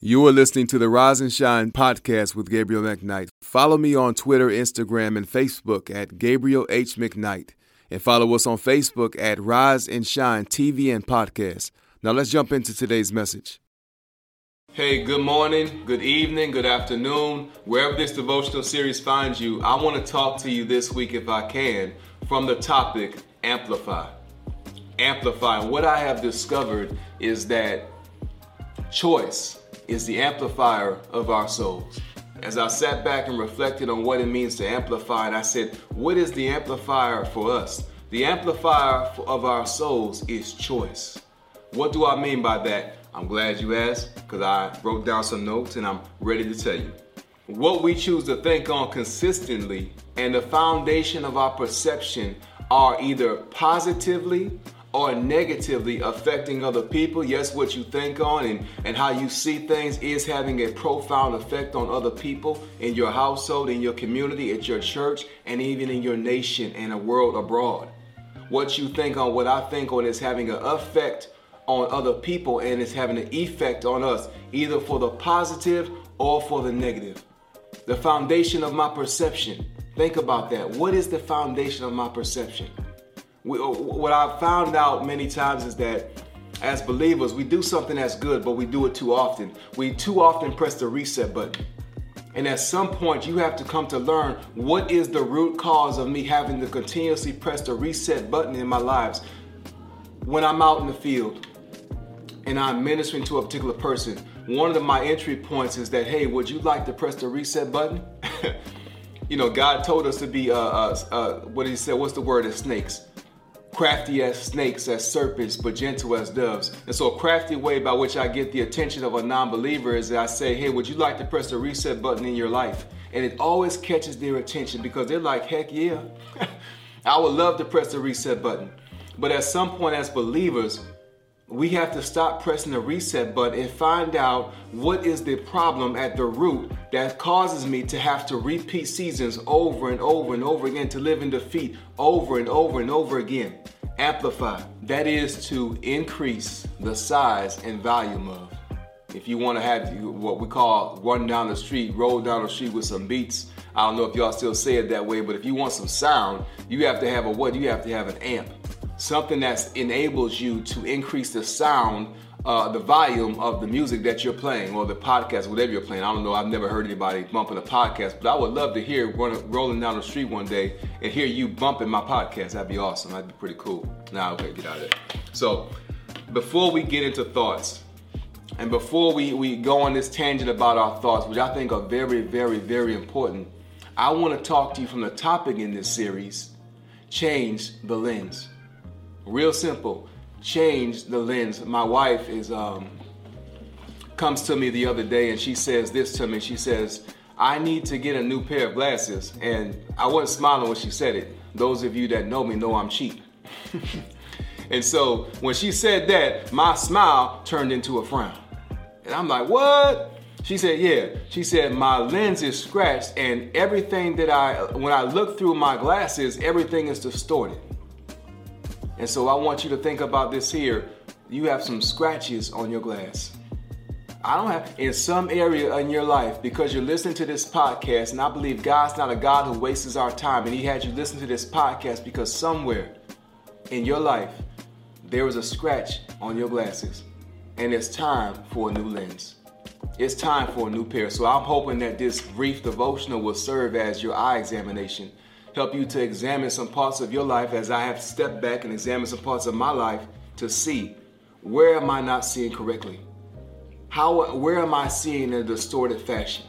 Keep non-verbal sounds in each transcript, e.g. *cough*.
You are listening to the Rise and Shine podcast with Gabriel McKnight. Follow me on Twitter, Instagram, and Facebook at Gabriel H. McKnight. And follow us on Facebook at Rise and Shine TV and Podcast. Now let's jump into today's message. Hey, good morning, good evening, good afternoon. Wherever this devotional series finds you, I want to talk to you this week, if I can, from the topic Amplify. Amplify. What I have discovered is that choice is the amplifier of our souls. As I sat back and reflected on what it means to amplify, and I said, what is the amplifier for us? The amplifier of our souls is choice. What do I mean by that? I'm glad you asked because I wrote down some notes and I'm ready to tell you. What we choose to think on consistently and the foundation of our perception are either positively or negatively affecting other people. Yes, what you think on and, and how you see things is having a profound effect on other people in your household, in your community, at your church, and even in your nation and a world abroad. What you think on, what I think on, is having an effect on other people and it's having an effect on us, either for the positive or for the negative. The foundation of my perception. Think about that. What is the foundation of my perception? We, what I've found out many times is that as believers, we do something that's good, but we do it too often. We too often press the reset button. And at some point, you have to come to learn what is the root cause of me having to continuously press the reset button in my lives. When I'm out in the field and I'm ministering to a particular person, one of my entry points is that, hey, would you like to press the reset button? *laughs* you know, God told us to be, uh, uh, uh, what did he say? What's the word? As snakes crafty as snakes, as serpents, but gentle as doves. And so, a crafty way by which I get the attention of a non believer is that I say, Hey, would you like to press the reset button in your life? And it always catches their attention because they're like, Heck yeah, *laughs* I would love to press the reset button. But at some point, as believers, we have to stop pressing the reset button and find out what is the problem at the root that causes me to have to repeat seasons over and over and over again to live in defeat over and over and over again. Amplify. That is to increase the size and volume of. If you want to have what we call run down the street, roll down the street with some beats. I don't know if y'all still say it that way, but if you want some sound, you have to have a what? You have to have an amp something that enables you to increase the sound, uh, the volume of the music that you're playing or the podcast, whatever you're playing. I don't know. I've never heard anybody bumping a podcast, but I would love to hear rolling down the street one day and hear you bumping my podcast. That'd be awesome. That'd be pretty cool. Now, nah, okay, get out of there. So, before we get into thoughts, and before we, we go on this tangent about our thoughts, which I think are very, very, very important, I want to talk to you from the topic in this series change the lens. Real simple. Change the lens. My wife is um, comes to me the other day and she says this to me. She says, I need to get a new pair of glasses. And I wasn't smiling when she said it. Those of you that know me know I'm cheap. *laughs* and so when she said that, my smile turned into a frown. And I'm like, what? She said, yeah. She said, my lens is scratched and everything that I, when I look through my glasses, everything is distorted. And so I want you to think about this here. You have some scratches on your glass. I don't have in some area in your life because you're listening to this podcast, and I believe God's not a God who wastes our time, and He had you listen to this podcast because somewhere in your life there was a scratch on your glasses, and it's time for a new lens. It's time for a new pair. So I'm hoping that this brief devotional will serve as your eye examination help you to examine some parts of your life as I have stepped back and examined some parts of my life to see where am I not seeing correctly? How where am I seeing in a distorted fashion?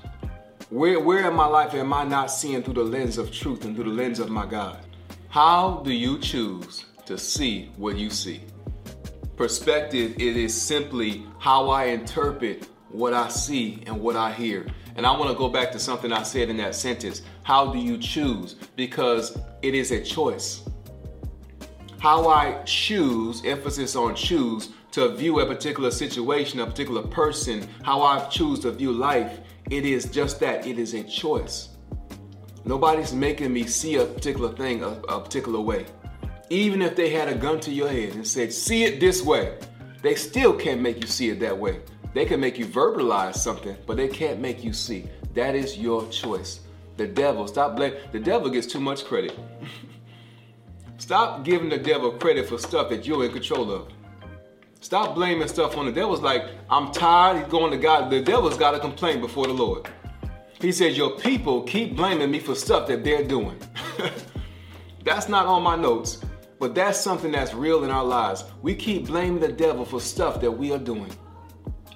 Where where in my life am I not seeing through the lens of truth and through the lens of my God? How do you choose to see what you see? Perspective it is simply how I interpret what I see and what I hear. And I want to go back to something I said in that sentence. How do you choose? Because it is a choice. How I choose, emphasis on choose, to view a particular situation, a particular person, how I choose to view life, it is just that. It is a choice. Nobody's making me see a particular thing a, a particular way. Even if they had a gun to your head and said, see it this way, they still can't make you see it that way. They can make you verbalize something, but they can't make you see. That is your choice. The devil, stop blame. The devil gets too much credit. *laughs* stop giving the devil credit for stuff that you're in control of. Stop blaming stuff on the devil's like, I'm tired. He's going to God. The devil's got to complain before the Lord. He says, Your people keep blaming me for stuff that they're doing. *laughs* that's not on my notes, but that's something that's real in our lives. We keep blaming the devil for stuff that we are doing.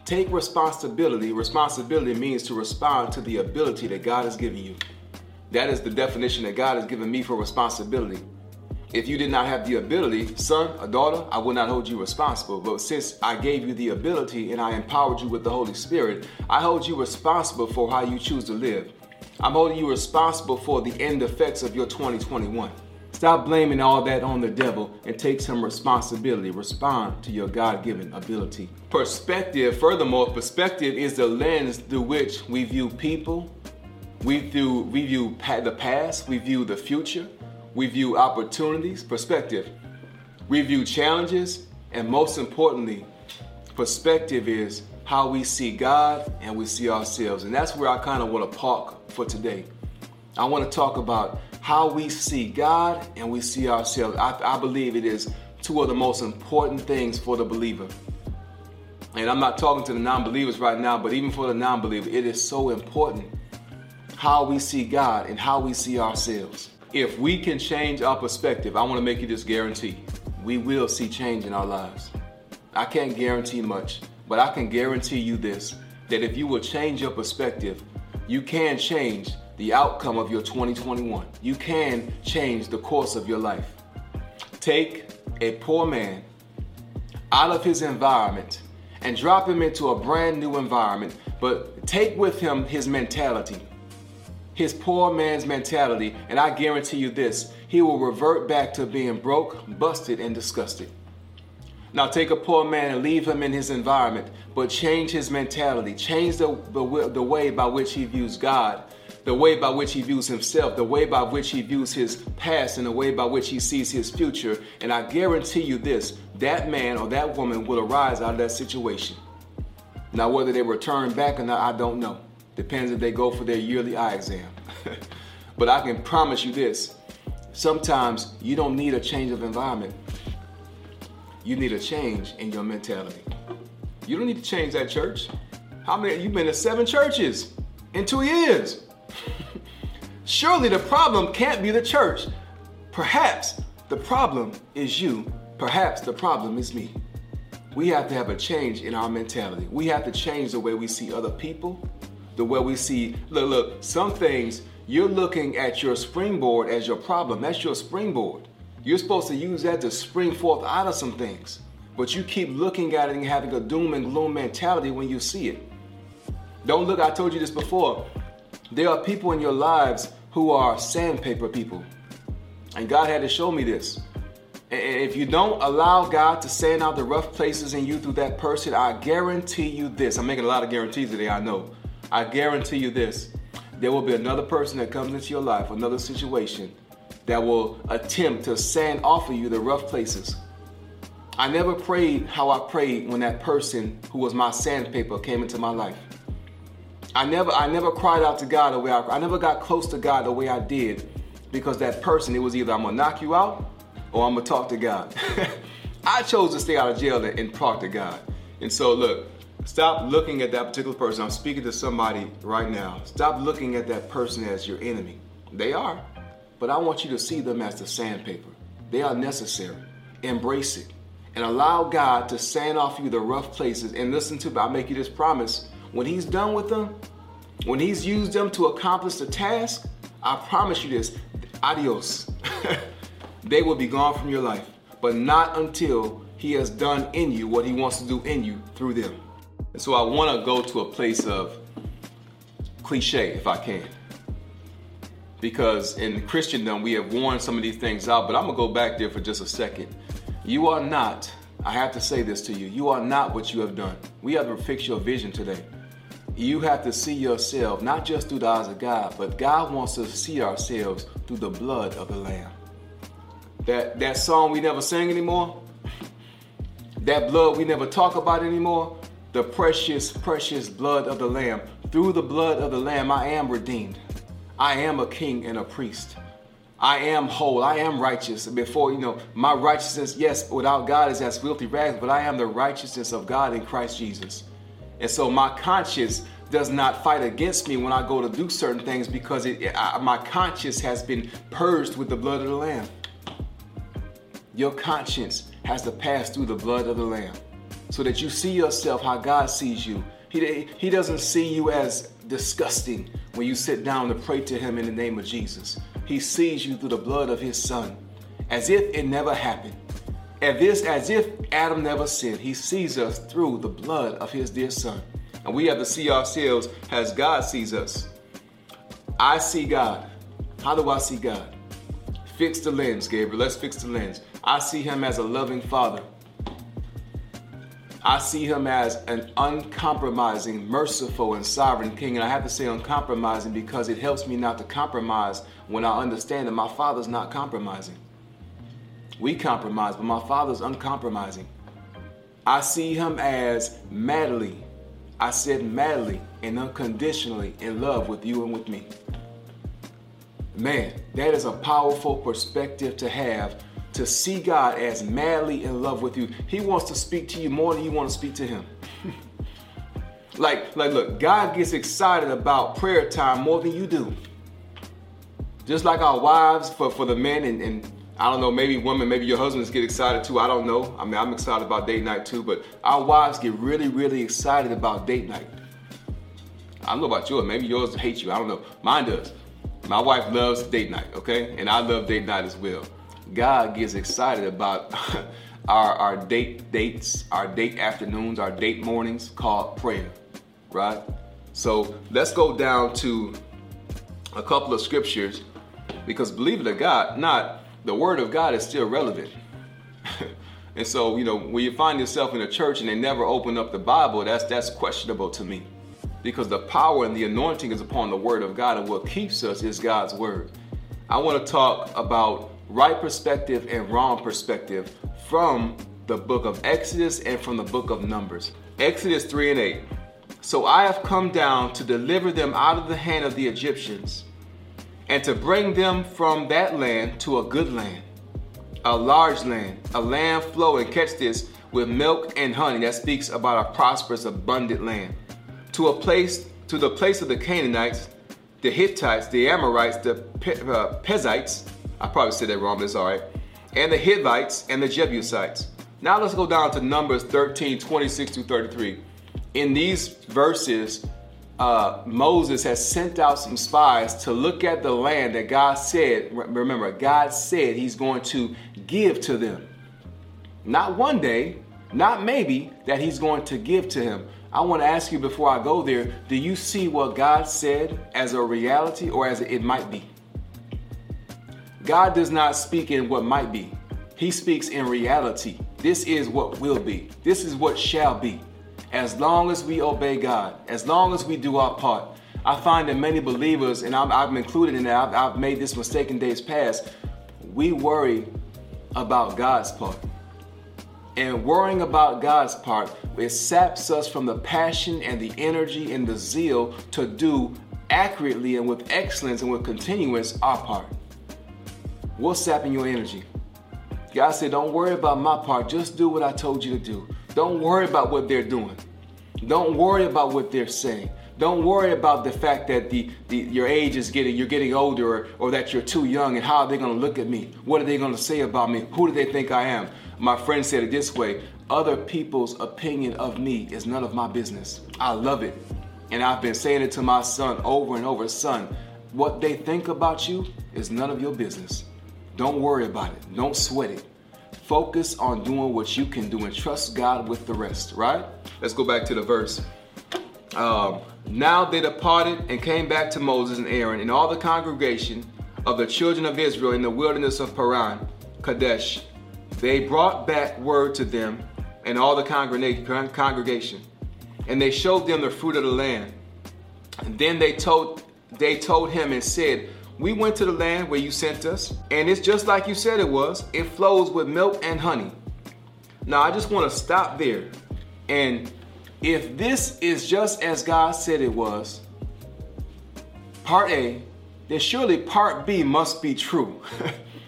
Take responsibility. Responsibility means to respond to the ability that God has given you. That is the definition that God has given me for responsibility. If you did not have the ability, son or daughter, I will not hold you responsible. But since I gave you the ability and I empowered you with the Holy Spirit, I hold you responsible for how you choose to live. I'm holding you responsible for the end effects of your 2021. Stop blaming all that on the devil and take some responsibility. Respond to your God given ability. Perspective, furthermore, perspective is the lens through which we view people, we view, we view the past, we view the future, we view opportunities, perspective. We view challenges, and most importantly, perspective is how we see God and we see ourselves. And that's where I kind of want to park for today. I want to talk about how we see God and we see ourselves. I, I believe it is two of the most important things for the believer. And I'm not talking to the non believers right now, but even for the non believer, it is so important how we see God and how we see ourselves. If we can change our perspective, I want to make you this guarantee. We will see change in our lives. I can't guarantee much, but I can guarantee you this that if you will change your perspective, you can change the outcome of your 2021. You can change the course of your life. Take a poor man out of his environment and drop him into a brand new environment, but take with him his mentality his poor man's mentality, and I guarantee you this, he will revert back to being broke, busted, and disgusted. Now take a poor man and leave him in his environment, but change his mentality, change the, the, the way by which he views God, the way by which he views himself, the way by which he views his past, and the way by which he sees his future. And I guarantee you this that man or that woman will arise out of that situation. Now, whether they return back or not, I don't know. Depends if they go for their yearly eye exam. *laughs* but I can promise you this sometimes you don't need a change of environment, you need a change in your mentality. You don't need to change that church. How many? You've been to seven churches in two years. *laughs* Surely the problem can't be the church. Perhaps the problem is you. Perhaps the problem is me. We have to have a change in our mentality. We have to change the way we see other people, the way we see, look, look, some things you're looking at your springboard as your problem. That's your springboard. You're supposed to use that to spring forth out of some things. But you keep looking at it and having a doom and gloom mentality when you see it. Don't look, I told you this before. There are people in your lives who are sandpaper people. And God had to show me this. And if you don't allow God to sand out the rough places in you through that person, I guarantee you this. I'm making a lot of guarantees today, I know. I guarantee you this there will be another person that comes into your life, another situation that will attempt to sand off of you the rough places. I never prayed how I prayed when that person who was my sandpaper came into my life. I never I never cried out to God the way I I never got close to God the way I did because that person it was either I'm gonna knock you out or I'm gonna talk to God. *laughs* I chose to stay out of jail and talk to God. And so look, Stop looking at that particular person. I'm speaking to somebody right now. Stop looking at that person as your enemy. They are, but I want you to see them as the sandpaper. They are necessary. Embrace it and allow God to sand off you the rough places. And listen to, me, I make you this promise when He's done with them, when He's used them to accomplish the task, I promise you this adios. *laughs* they will be gone from your life, but not until He has done in you what He wants to do in you through them. And so I want to go to a place of cliche if I can. Because in Christendom, we have worn some of these things out, but I'm going to go back there for just a second. You are not, I have to say this to you, you are not what you have done. We have to fix your vision today. You have to see yourself not just through the eyes of God, but God wants us to see ourselves through the blood of the Lamb. That, that song we never sing anymore, that blood we never talk about anymore, the precious, precious blood of the Lamb. Through the blood of the Lamb, I am redeemed. I am a king and a priest. I am whole. I am righteous. Before, you know, my righteousness, yes, without God is as filthy rags, but I am the righteousness of God in Christ Jesus. And so my conscience does not fight against me when I go to do certain things because it, I, my conscience has been purged with the blood of the Lamb. Your conscience has to pass through the blood of the Lamb so that you see yourself how God sees you. He, he doesn't see you as disgusting when you sit down to pray to Him in the name of Jesus. He sees you through the blood of His Son as if it never happened. As, this, as if Adam never sinned, He sees us through the blood of His dear Son. And we have to see ourselves as God sees us. I see God. How do I see God? Fix the lens, Gabriel. Let's fix the lens. I see him as a loving father. I see him as an uncompromising, merciful, and sovereign king. And I have to say uncompromising because it helps me not to compromise when I understand that my father's not compromising. We compromise, but my father's uncompromising. I see him as madly, I said madly and unconditionally in love with you and with me. Man, that is a powerful perspective to have to see God as madly in love with you. He wants to speak to you more than you want to speak to him. *laughs* like, like, look, God gets excited about prayer time more than you do. Just like our wives for, for the men and, and I don't know, maybe women, maybe your husbands get excited too. I don't know. I mean, I'm excited about date night too, but our wives get really, really excited about date night. I don't know about yours. Maybe yours hate you. I don't know. Mine does. My wife loves date night, okay? And I love date night as well. God gets excited about *laughs* our, our date dates, our date afternoons, our date mornings called prayer, right? So let's go down to a couple of scriptures because believe it or God, not the word of God is still relevant. *laughs* and so, you know, when you find yourself in a church and they never open up the Bible, that's that's questionable to me. Because the power and the anointing is upon the word of God, and what keeps us is God's word. I want to talk about right perspective and wrong perspective from the book of Exodus and from the book of Numbers. Exodus 3 and 8. So I have come down to deliver them out of the hand of the Egyptians and to bring them from that land to a good land, a large land, a land flowing, catch this, with milk and honey. That speaks about a prosperous, abundant land. To a place, to the place of the Canaanites, the Hittites, the Amorites, the Pe- uh, I probably said that wrong, but it's all right. And the Hivites and the Jebusites. Now let's go down to Numbers 13, 26 through 33. In these verses, uh, Moses has sent out some spies to look at the land that God said, remember, God said he's going to give to them. Not one day, not maybe, that he's going to give to him. I want to ask you before I go there do you see what God said as a reality or as it might be? God does not speak in what might be, He speaks in reality. This is what will be, this is what shall be. As long as we obey God, as long as we do our part, I find that many believers, and I'm, I'm included in that, I've, I've made this mistake in days past, we worry about God's part. And worrying about God's part, it saps us from the passion and the energy and the zeal to do accurately and with excellence and with continuance our part. What's sapping your energy? God said, Don't worry about my part. Just do what I told you to do. Don't worry about what they're doing. Don't worry about what they're saying. Don't worry about the fact that the, the your age is getting you're getting older or, or that you're too young and how are they to look at me? What are they to say about me? Who do they think I am? My friend said it this way, other people's opinion of me is none of my business. I love it. And I've been saying it to my son over and over, son, what they think about you is none of your business. Don't worry about it. Don't sweat it. Focus on doing what you can do and trust God with the rest, right? Let's go back to the verse. Um, now they departed and came back to Moses and Aaron and all the congregation of the children of Israel in the wilderness of Paran, Kadesh. They brought back word to them and all the congregation, and they showed them the fruit of the land. And then they told they told him and said, we went to the land where you sent us, and it's just like you said it was. It flows with milk and honey. Now, I just want to stop there and if this is just as God said it was, part A, then surely part B must be true.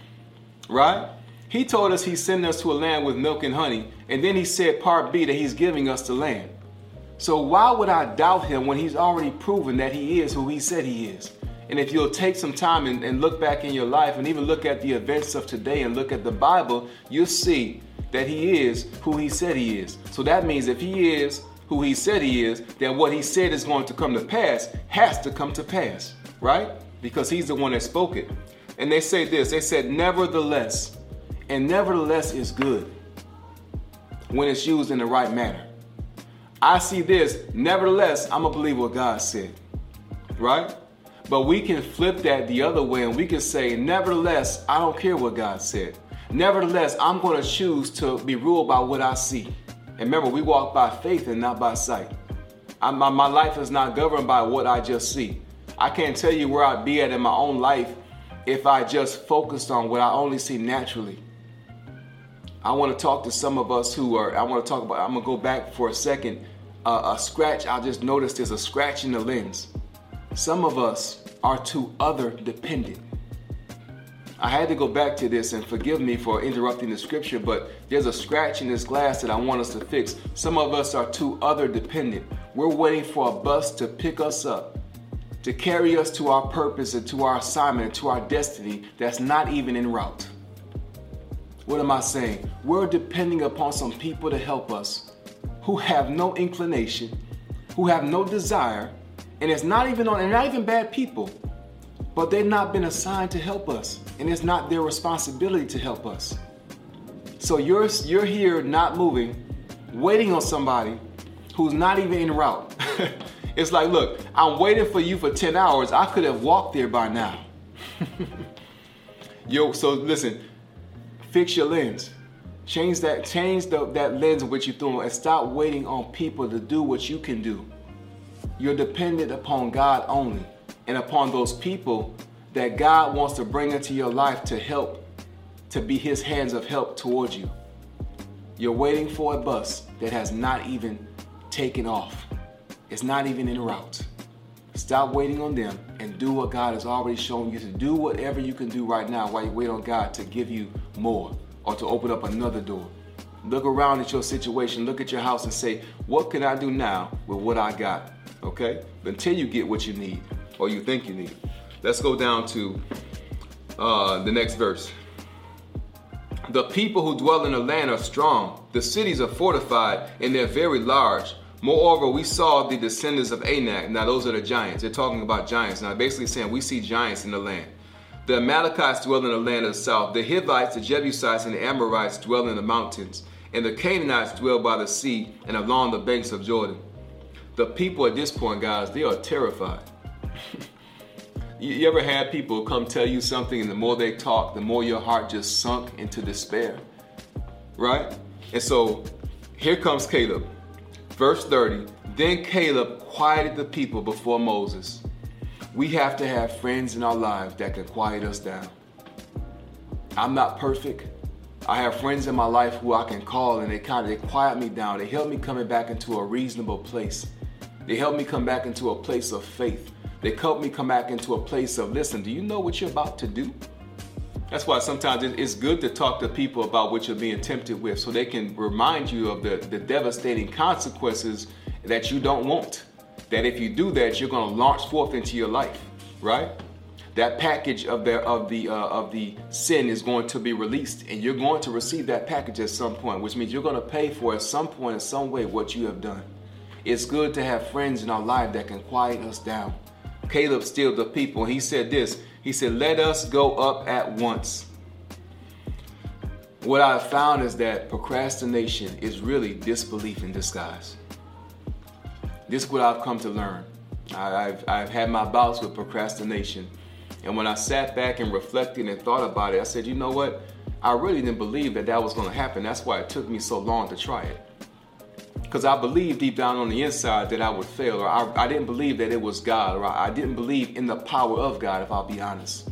*laughs* right? He told us he's sending us to a land with milk and honey, and then he said part B that he's giving us the land. So why would I doubt him when he's already proven that he is who he said he is? And if you'll take some time and, and, look back in your life and even look at the events of today and look at the Bible, you'll see that he is who he said he is. So that means if he is who he said he is, then what he said is going to come to pass has to come to pass, right? Because he's the one that spoke it. And they say this they said, nevertheless, and nevertheless is good when it's used in the right manner. I see this, nevertheless, I'm to believe what God said, right? But we can flip that the other way and we can say, nevertheless, I don't care what God said. Nevertheless, I'm going to choose to be ruled by what I see. And remember, we walk by faith and not by sight. I, my, my life is not governed by what I just see. I can't tell you where I'd be at in my own life if I just focused on what I only see naturally. I want to talk to some of us who are, I want to talk about, I'm going to go back for a second. Uh, a scratch, I just noticed there's a scratch in the lens. Some of us are too other dependent. I had to go back to this and forgive me for interrupting the scripture, but there's a scratch in this glass that I want us to fix. Some of us are too other dependent. We're waiting for a bus to pick us up, to carry us to our purpose and to our assignment, and to our destiny that's not even en route. What am I saying? We're depending upon some people to help us who have no inclination, who have no desire, and it's not even on, and not even bad people, but they've not been assigned to help us, and it's not their responsibility to help us. So you're you're here not moving, waiting on somebody who's not even en route. *laughs* it's like, look, I'm waiting for you for 10 hours. I could have walked there by now. *laughs* Yo, so listen, fix your lens. Change that, change the, that lens in which you're throwing and stop waiting on people to do what you can do. You're dependent upon God only and upon those people that God wants to bring into your life to help, to be His hands of help towards you. You're waiting for a bus that has not even taken off, it's not even en route. Stop waiting on them and do what God has already shown you to do whatever you can do right now while you wait on God to give you more or to open up another door. Look around at your situation, look at your house and say, What can I do now with what I got? Okay? Until you get what you need or you think you need. Let's go down to uh, the next verse. The people who dwell in the land are strong. The cities are fortified and they're very large. Moreover, we saw the descendants of Anak. Now, those are the giants. They're talking about giants. Now, basically saying we see giants in the land. The Amalekites dwell in the land of the south. The Hivites, the Jebusites, and the Amorites dwell in the mountains. And the Canaanites dwell by the sea and along the banks of Jordan. The people at this point, guys, they are terrified. *laughs* you ever had people come tell you something, and the more they talk, the more your heart just sunk into despair? Right? And so here comes Caleb. Verse 30 Then Caleb quieted the people before Moses. We have to have friends in our lives that can quiet us down. I'm not perfect. I have friends in my life who I can call and they kind of they quiet me down. They help me coming back into a reasonable place. They help me come back into a place of faith. They help me come back into a place of, listen, do you know what you're about to do? That's why sometimes it's good to talk to people about what you're being tempted with so they can remind you of the, the devastating consequences that you don't want. That if you do that, you're going to launch forth into your life, right? That package of the of the uh, of the sin is going to be released, and you're going to receive that package at some point, which means you're going to pay for at some point, in some way, what you have done. It's good to have friends in our life that can quiet us down Caleb stilled the people. He said this He said, Let us go up at once. What I've found is that procrastination is really disbelief in disguise. This is what I've come to learn. I've, I've had my bouts with procrastination. And when I sat back and reflected and thought about it, I said, you know what? I really didn't believe that that was going to happen. That's why it took me so long to try it because I believed deep down on the inside that I would fail, or I, I didn't believe that it was God, or I, I didn't believe in the power of God, if I'll be honest,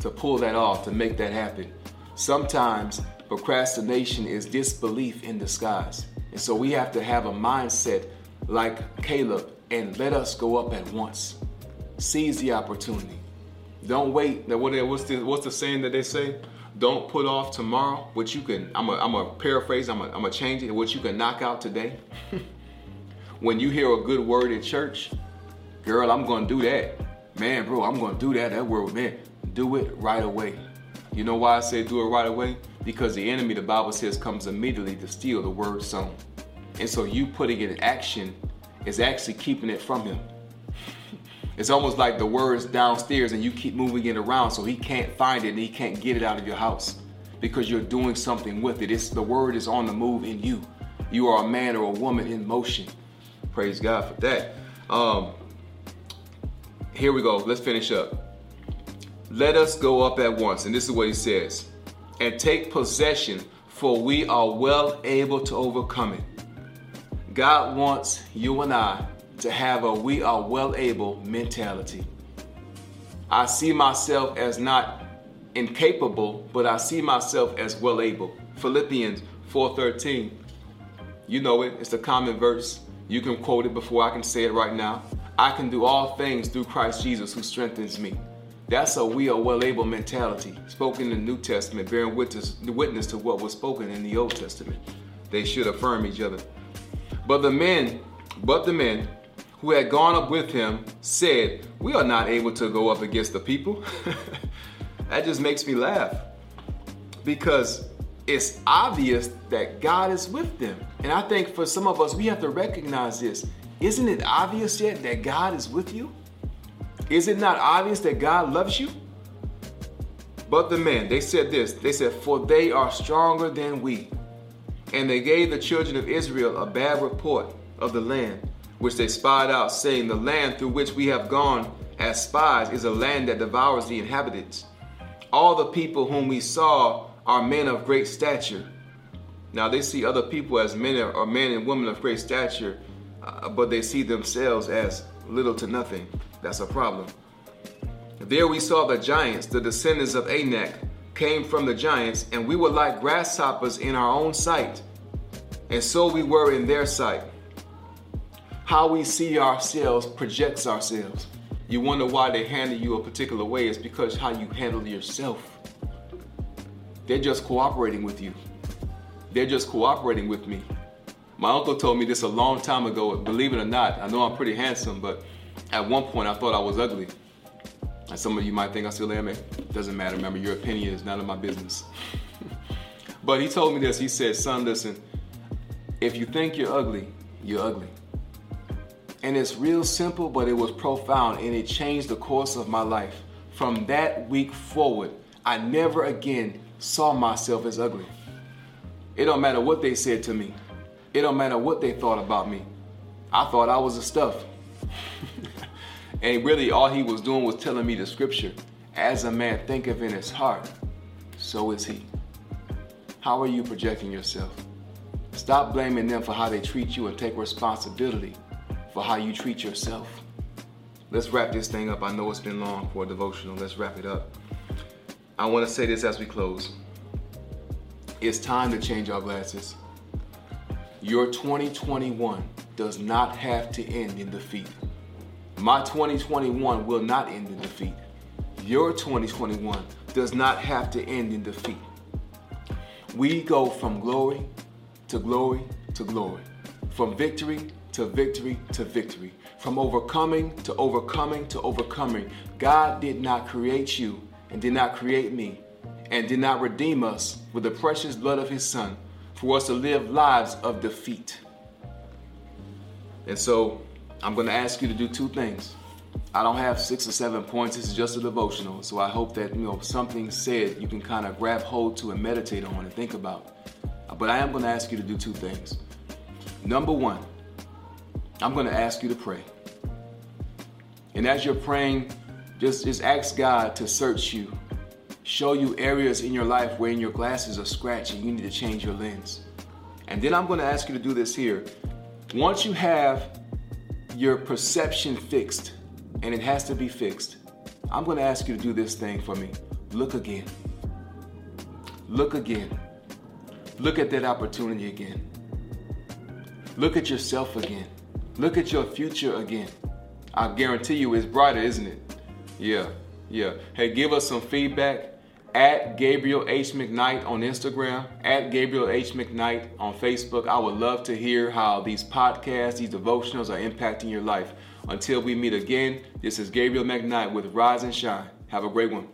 to pull that off, to make that happen. Sometimes procrastination is disbelief in disguise. And so we have to have a mindset like Caleb and let us go up at once. Seize the opportunity. Don't wait. What's the, what's the saying that they say? Don't put off tomorrow what you can. I'm a, I'm a paraphrase. I'm a, I'm a change it. What you can knock out today. *laughs* when you hear a good word in church, girl, I'm gonna do that. Man, bro, I'm gonna do that. That word, man, do it right away. You know why I say do it right away? Because the enemy, the Bible says, comes immediately to steal the word sown. And so you putting it in action is actually keeping it from him. It's almost like the word's downstairs and you keep moving it around so he can't find it and he can't get it out of your house because you're doing something with it. It's the word is on the move in you. You are a man or a woman in motion. Praise God for that. Um, here we go. Let's finish up. Let us go up at once. And this is what he says and take possession, for we are well able to overcome it. God wants you and I to have a we are well able mentality. I see myself as not incapable, but I see myself as well able. Philippians 4:13. You know it, it's a common verse. You can quote it before I can say it right now. I can do all things through Christ Jesus who strengthens me. That's a we are well able mentality, spoken in the New Testament, bearing witness, witness to what was spoken in the Old Testament. They should affirm each other. But the men, but the men who had gone up with him said, We are not able to go up against the people. *laughs* that just makes me laugh because it's obvious that God is with them. And I think for some of us, we have to recognize this. Isn't it obvious yet that God is with you? Is it not obvious that God loves you? But the men, they said this they said, For they are stronger than we. And they gave the children of Israel a bad report of the land which they spied out, saying, The land through which we have gone as spies is a land that devours the inhabitants. All the people whom we saw are men of great stature. Now they see other people as men or men and women of great stature, uh, but they see themselves as little to nothing. That's a problem. There we saw the giants, the descendants of Anak, came from the giants, and we were like grasshoppers in our own sight, and so we were in their sight how we see ourselves projects ourselves. You wonder why they handle you a particular way, it's because how you handle yourself. They're just cooperating with you. They're just cooperating with me. My uncle told me this a long time ago. Believe it or not, I know I'm pretty handsome, but at one point I thought I was ugly. And some of you might think I still am. It doesn't matter. Remember, your opinion is none of my business. *laughs* but he told me this. He said, son, listen, if you think you're ugly, you're ugly. And it's real simple, but it was profound and it changed the course of my life. From that week forward, I never again saw myself as ugly. It don't matter what they said to me. It don't matter what they thought about me. I thought I was the stuff. *laughs* and really all he was doing was telling me the scripture. As a man thinketh in his heart, so is he. How are you projecting yourself? Stop blaming them for how they treat you and take responsibility for how you treat yourself. Let's wrap this thing up. I know it's been long for a devotional. Let's wrap it up. I want to say this as we close. It's time to change our glasses. Your 2021 does not have to end in defeat. My 2021 will not end in defeat. Your 2021 does not have to end in defeat. We go from glory to glory to glory, from victory to victory to victory, from overcoming to overcoming to overcoming. God did not create you and did not create me and did not redeem us with the precious blood of his son for us to live lives of defeat. And so I'm going to ask you to do two things. I don't have six or seven points. This is just a devotional. So I hope that, you know, something said you can kind of grab hold to and meditate on and think about. But I am going to ask you to do two things. Number one, I'm going to ask you to pray. And as you're praying, just, just ask God to search you, show you areas in your life where your glasses are scratched and you need to change your lens. And then I'm going to ask you to do this here. Once you have your perception fixed, and it has to be fixed, I'm going to ask you to do this thing for me. Look again. Look again. Look at that opportunity again. Look at yourself again. Look at your future again. I guarantee you it's brighter, isn't it? Yeah, yeah. Hey, give us some feedback at Gabriel H. McKnight on Instagram, at Gabriel H. McKnight on Facebook. I would love to hear how these podcasts, these devotionals are impacting your life. Until we meet again, this is Gabriel McKnight with Rise and Shine. Have a great one.